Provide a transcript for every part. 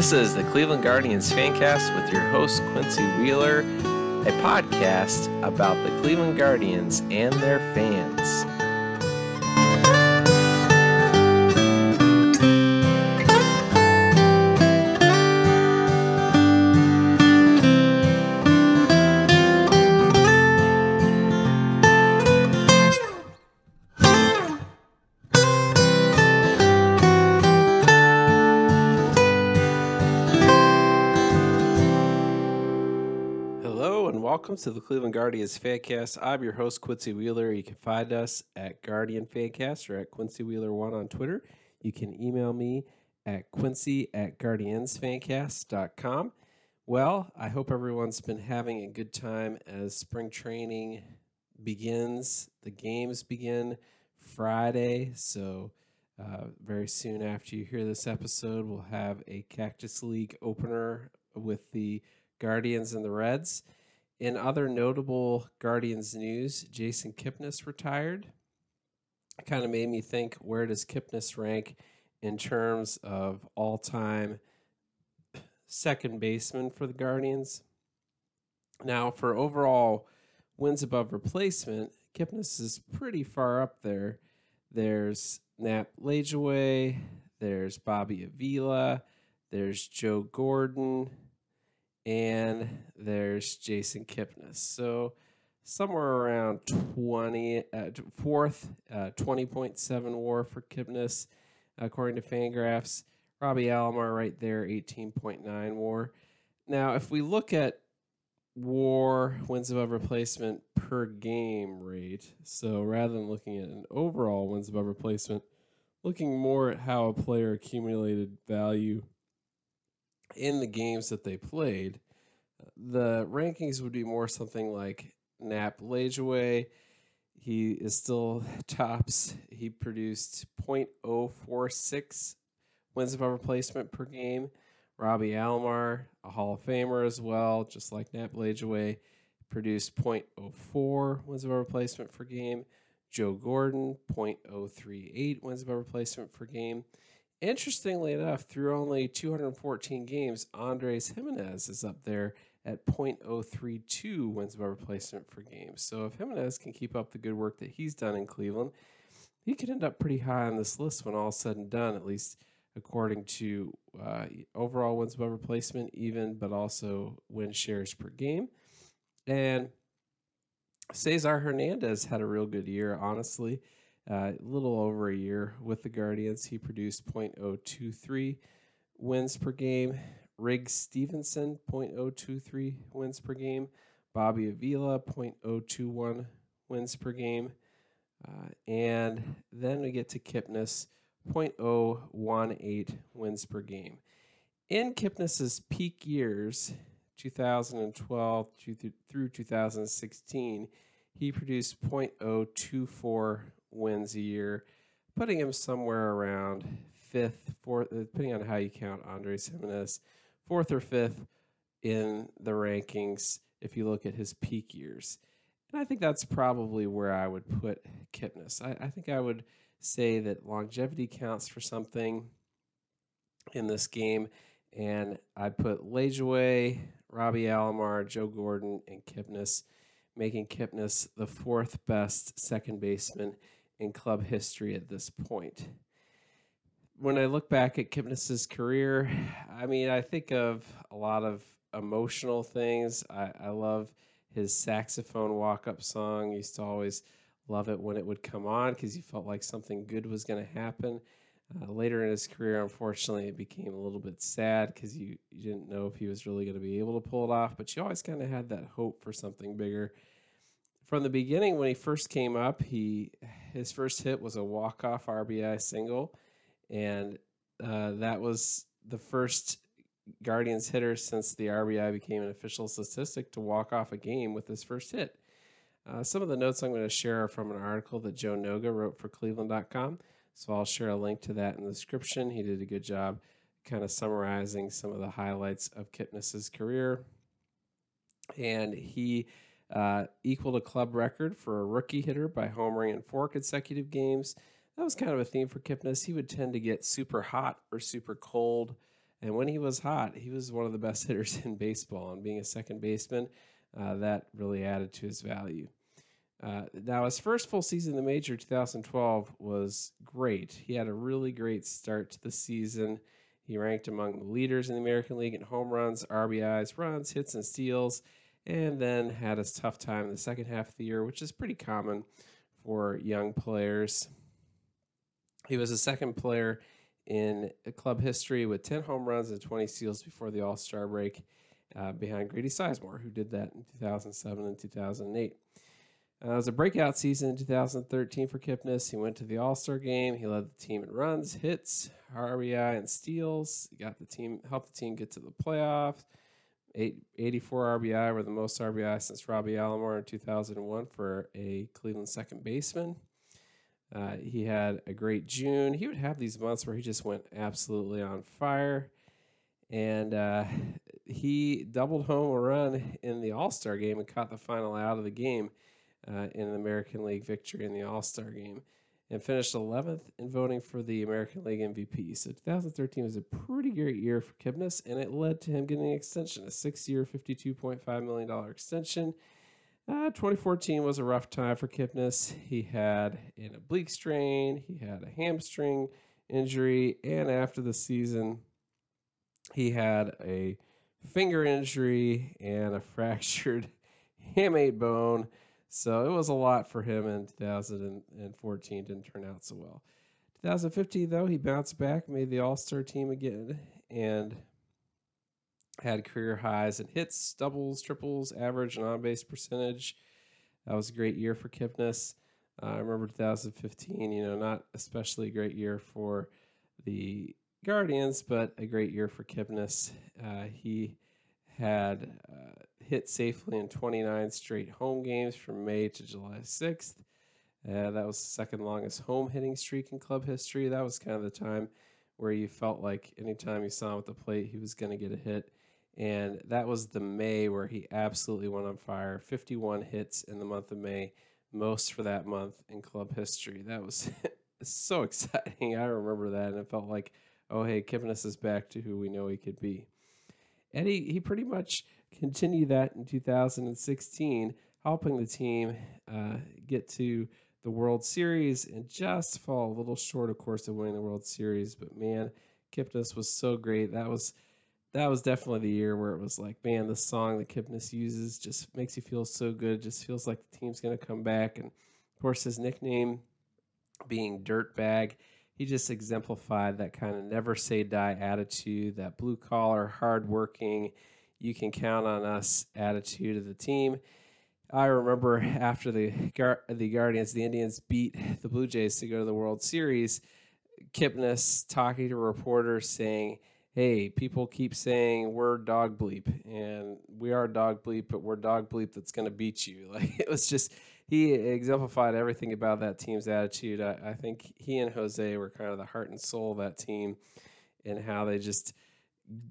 This is the Cleveland Guardians Fancast with your host, Quincy Wheeler, a podcast about the Cleveland Guardians and their fans. Welcome to the Cleveland Guardians Fancast. I'm your host, Quincy Wheeler. You can find us at Guardian Fancast or at Quincy Wheeler1 on Twitter. You can email me at quincy at guardiansfancast.com. Well, I hope everyone's been having a good time as spring training begins. The games begin Friday, so uh, very soon after you hear this episode, we'll have a Cactus League opener with the Guardians and the Reds. In other notable Guardians news, Jason Kipnis retired. It kind of made me think where does Kipnis rank in terms of all time second baseman for the Guardians? Now, for overall wins above replacement, Kipnis is pretty far up there. There's Nap Lajoie, there's Bobby Avila, there's Joe Gordon, and there's Jason Kipnis. So somewhere around 20, uh, fourth, uh, 20.7 war for Kipnis, according to Fangraphs. Robbie Alomar right there, 18.9 war. Now, if we look at war wins above replacement per game rate, so rather than looking at an overall wins above replacement, looking more at how a player accumulated value in the games that they played, the rankings would be more something like Nap Lajoie. He is still tops. He produced 0.046 wins above replacement per game. Robbie Alomar, a Hall of Famer as well, just like Nap Lajoie, produced 0.04 wins above replacement per game. Joe Gordon, 0.038 wins above replacement per game. Interestingly enough, through only 214 games, Andres Gimenez is up there at 0.032 wins above replacement for games. So if Gimenez can keep up the good work that he's done in Cleveland, he could end up pretty high on this list when all said and done, at least according to uh, overall wins above replacement, even, but also win shares per game. And Cesar Hernandez had a real good year, honestly. Uh, a little over a year with the Guardians. He produced 0.023 wins per game. Riggs Stephenson, 0.023 wins per game. Bobby Avila, 0.021 wins per game. Uh, and then we get to Kipnis, 0.018 wins per game. In Kipnis's peak years, 2012 through 2016, he produced 0.024 wins a year, putting him somewhere around fifth, fourth, uh, depending on how you count Andres Gimenez, fourth or fifth in the rankings if you look at his peak years. And I think that's probably where I would put Kipnis. I, I think I would say that longevity counts for something in this game. And I'd put Lajoie, Robbie Alomar, Joe Gordon, and Kipnis, making Kipnis the fourth best second baseman in club history at this point. When I look back at Kipnis's career, I mean, I think of a lot of emotional things. I, I love his saxophone walk up song. Used to always love it when it would come on because you felt like something good was going to happen. Uh, later in his career, unfortunately, it became a little bit sad because you, you didn't know if he was really going to be able to pull it off, but you always kind of had that hope for something bigger. From the beginning, when he first came up, he his first hit was a walk off RBI single, and uh, that was the first Guardians hitter since the RBI became an official statistic to walk off a game with his first hit. Uh, some of the notes I'm going to share are from an article that Joe Noga wrote for Cleveland.com. So I'll share a link to that in the description. He did a good job kind of summarizing some of the highlights of Kipnis's career. And he uh, equaled a club record for a rookie hitter by homering in four consecutive games. That was kind of a theme for Kipnis. He would tend to get super hot or super cold And when he was hot, he was one of the best hitters in baseball. And being a second baseman, uh, that really added to his value. Uh, now, his first full season in the major, 2012, was great. He had a really great start to the season. He ranked among the leaders in the American League in home runs, RBIs, runs, hits, and steals, and then had a tough time in the second half of the year, which is pretty common for young players. He was the second player in club history with 10 home runs and 20 steals before the All Star break, uh, behind Grady Sizemore, who did that in 2007 and 2008. Uh, it was a breakout season in 2013 for Kipnis. He went to the All Star game. He led the team in runs, hits, RBI, and steals. He got the team, helped the team get to the playoffs. Eight, 84 RBI were the most RBI since Robbie Alomar in 2001 for a Cleveland second baseman. Uh, he had a great June. He would have these months where he just went absolutely on fire. And uh, he doubled home a run in the All Star game and caught the final out of the game uh, in an American League victory in the All Star game and finished 11th in voting for the American League MVP. So 2013 was a pretty great year for Kipnis, and it led to him getting an extension, a six year, $52.5 million extension. Uh, 2014 was a rough time for Kipnis. He had an oblique strain, he had a hamstring injury, and after the season, he had a finger injury and a fractured hamate bone. So it was a lot for him in 2014. Didn't turn out so well. 2015, though, he bounced back, made the All Star team again, and had career highs in hits, doubles, triples, average, and on base percentage. That was a great year for Kipnis. Uh, I remember 2015, you know, not especially a great year for the Guardians, but a great year for Kipnis. Uh, he had uh, hit safely in 29 straight home games from May to July 6th. Uh, that was the second longest home hitting streak in club history. That was kind of the time where you felt like anytime you saw him at the plate, he was going to get a hit. And that was the May where he absolutely went on fire. 51 hits in the month of May, most for that month in club history. That was so exciting. I remember that, and it felt like, oh, hey, Kipnis is back to who we know he could be. And he, he pretty much continued that in 2016, helping the team uh, get to the World Series and just fall a little short, of course, of winning the World Series. But man, Kipnis was so great. That was that was definitely the year where it was like, man, the song that Kipnis uses just makes you feel so good. Just feels like the team's going to come back. And of course, his nickname being Dirtbag he just exemplified that kind of never say die attitude, that blue collar, hardworking, you can count on us attitude of the team. I remember after the the Guardians, the Indians beat the Blue Jays to go to the World Series. Kipnis talking to reporters saying, "Hey, people keep saying we're dog bleep, and we are dog bleep, but we're dog bleep that's going to beat you." Like it was just he exemplified everything about that team's attitude. I, I, think he and Jose were kind of the heart and soul of that team, and how they just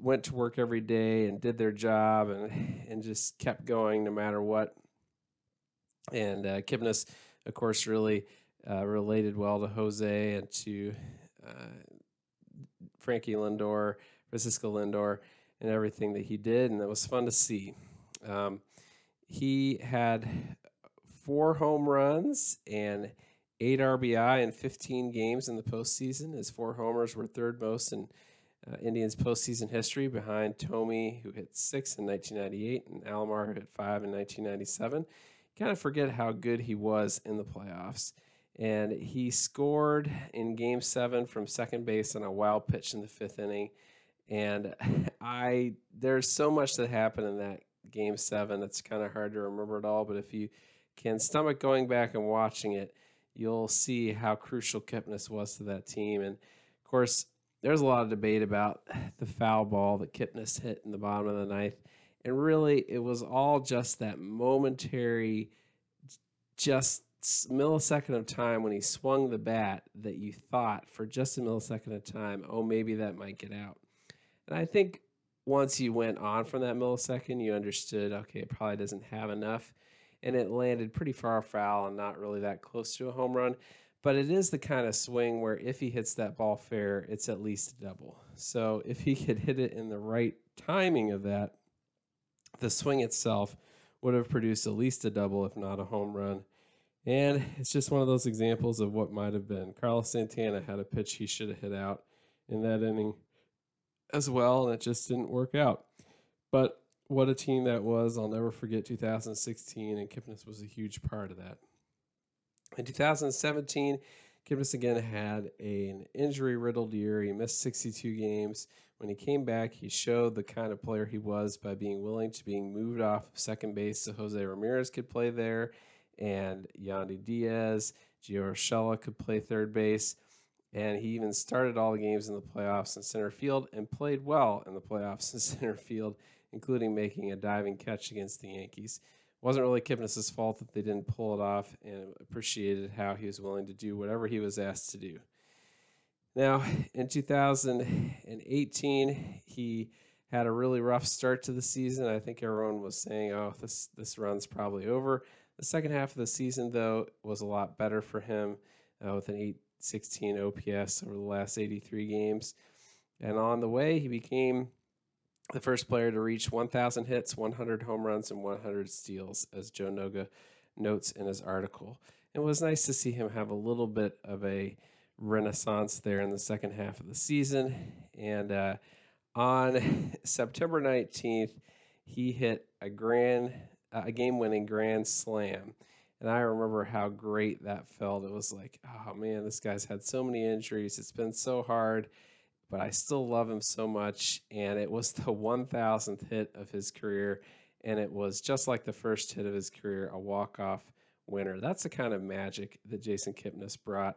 went to work every day and did their job and and just kept going no matter what. And uh, Kipnis, of course, really uh, related well to Jose and to uh, Frankie Lindor, Francisco Lindor, and everything that he did, and it was fun to see. Um, he had four home runs and eight RBI in 15 games in the postseason. His four homers were third most in uh, Indians postseason history behind Thome, who hit six in 1998, and Alomar, who hit five in 1997. Kind of forget how good he was in the playoffs. And he scored in game seven from second base on a wild pitch in the fifth inning. And I, there's so much that happened in that game seven. It's kind of hard to remember it all. But if you can stomach going back and watching it, you'll see how crucial Kipnis was to that team. And of course, there's a lot of debate about the foul ball that Kipnis hit in the bottom of the ninth. And really, it was all just that momentary, just millisecond of time when he swung the bat that you thought for just a millisecond of time, oh, maybe that might get out. And I think once you went on from that millisecond, you understood, okay, it probably doesn't have enough and it landed pretty far foul and not really that close to a home run. but it is the kind of swing where if he hits that ball fair, it's at least a double. So if he could hit it in the right timing of that, the swing itself would have produced at least a double, if not a home run. And it's just one of those examples of what might have been. Carlos Santana had a pitch he should have hit out in that inning as well, and it just didn't work out. But what a team that was. I'll never forget 2016, and Kipnis was a huge part of that. In 2017, Kipnis again had a, an injury riddled year. He missed 62 games. When he came back, he showed the kind of player he was by being willing to being moved off second base so Jose Ramirez could play there and Yandy Diaz, Gio Urshela could play third base. And he even started all the games in the playoffs in center field and played well in the playoffs in center field, including making a diving catch against the Yankees It wasn't really Kipnis' fault that they didn't pull it off and appreciated how he was willing to do whatever he was asked to do. Now, in 2018, he had a really rough start to the season. I think everyone was saying, "Oh, this this run's probably over." The second half of the season, though, was a lot better for him uh, with an 816 OPS over the last 83 games. And on the way, he became the first player to reach 1,000 hits, 100 home runs, and 100 steals, as Joe Noga notes in his article. It was nice to see him have a little bit of a renaissance there in the second half of the season. And uh, on September 19th, he hit a grand, uh, a game-winning grand slam. And I remember how great that felt. It was like, oh man, this guy's had so many injuries. It's been so hard but I still love him so much. And it was the 1000th hit of his career. And it was just like the first hit of his career, a walk off winner. That's the kind of magic that Jason Kipnis brought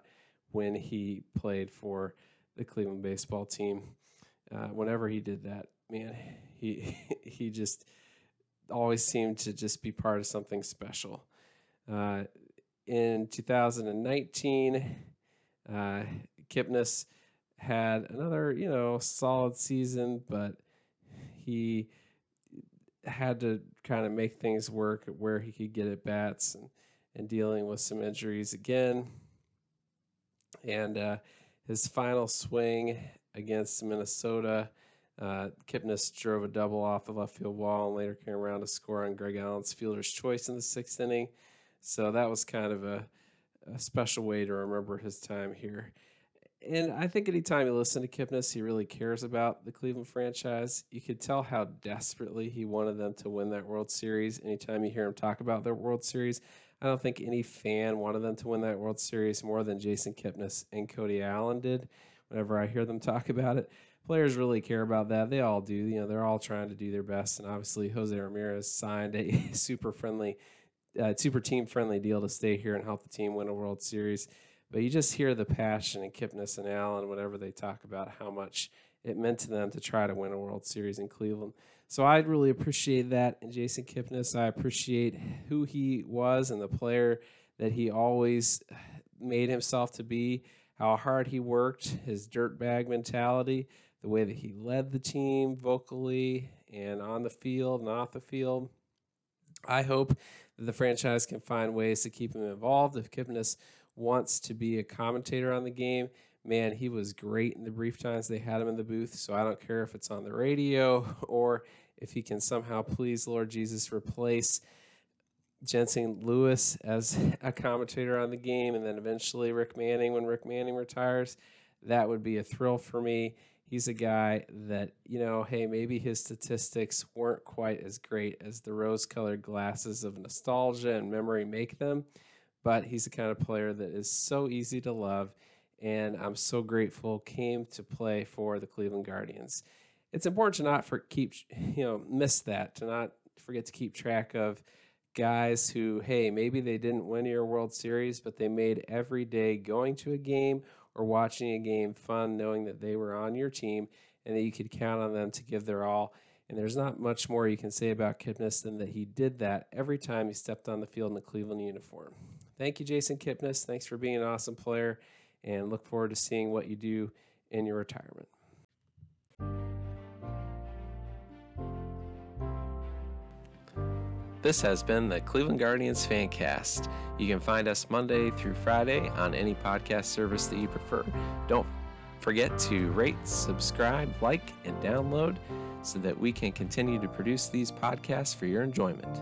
when he played for the Cleveland baseball team. Uh, whenever he did that, man, he he just always seemed to just be part of something special. Uh, in 2019, uh, Kipnis had another, you know, solid season, but he had to kind of make things work where he could get at bats and, and dealing with some injuries again. And uh, his final swing against Minnesota, uh, Kipnis drove a double off the left field wall and later came around to score on Greg Allen's fielder's choice in the sixth inning. So that was kind of a, a special way to remember his time here and I think anytime you listen to Kipnis, he really cares about the Cleveland franchise. You could tell how desperately he wanted them to win that World Series. Anytime you hear him talk about their World Series, I don't think any fan wanted them to win that World Series more than Jason Kipnis and Cody Allen did. Whenever I hear them talk about it, players really care about that. They all do. You know, they're all trying to do their best, and obviously Jose Ramirez signed a super friendly, uh, super team friendly deal to stay here and help the team win a World Series. But you just hear the passion and Kipnis and Allen whenever they talk about how much it meant to them to try to win a World Series in Cleveland. So I really appreciate that. And Jason Kipnis, I appreciate who he was and the player that he always made himself to be, how hard he worked, his dirtbag mentality, the way that he led the team vocally and on the field and off the field. I hope that the franchise can find ways to keep him involved. If Kipnis wants to be a commentator on the game, man, he was great in the brief times they had him in the booth. So I don't care if it's on the radio or if he can somehow please Lord Jesus replace Jensen Lewis as a commentator on the game and then eventually Rick Manning when Rick Manning retires. That would be a thrill for me. He's a guy that, you know, hey, maybe his statistics weren't quite as great as the rose colored glasses of nostalgia and memory make them but he's the kind of player that is so easy to love. And I'm so grateful came to play for the Cleveland Guardians. It's important to not for keep you know miss that to not forget to keep track of guys who hey maybe they didn't win your World Series but they made every day going to a game or watching a game fun knowing that they were on your team and that you could count on them to give their all. And there's not much more you can say about Kipnis than that he did that every time he stepped on the field in the Cleveland uniform. Thank you, Jason Kipnis. Thanks for being an awesome player, and look forward to seeing what you do in your retirement. This has been the Cleveland Guardians Fancast. You can find us Monday through Friday on any podcast service that you prefer. Don't forget to rate, subscribe, like, and download so that we can continue to produce these podcasts for your enjoyment.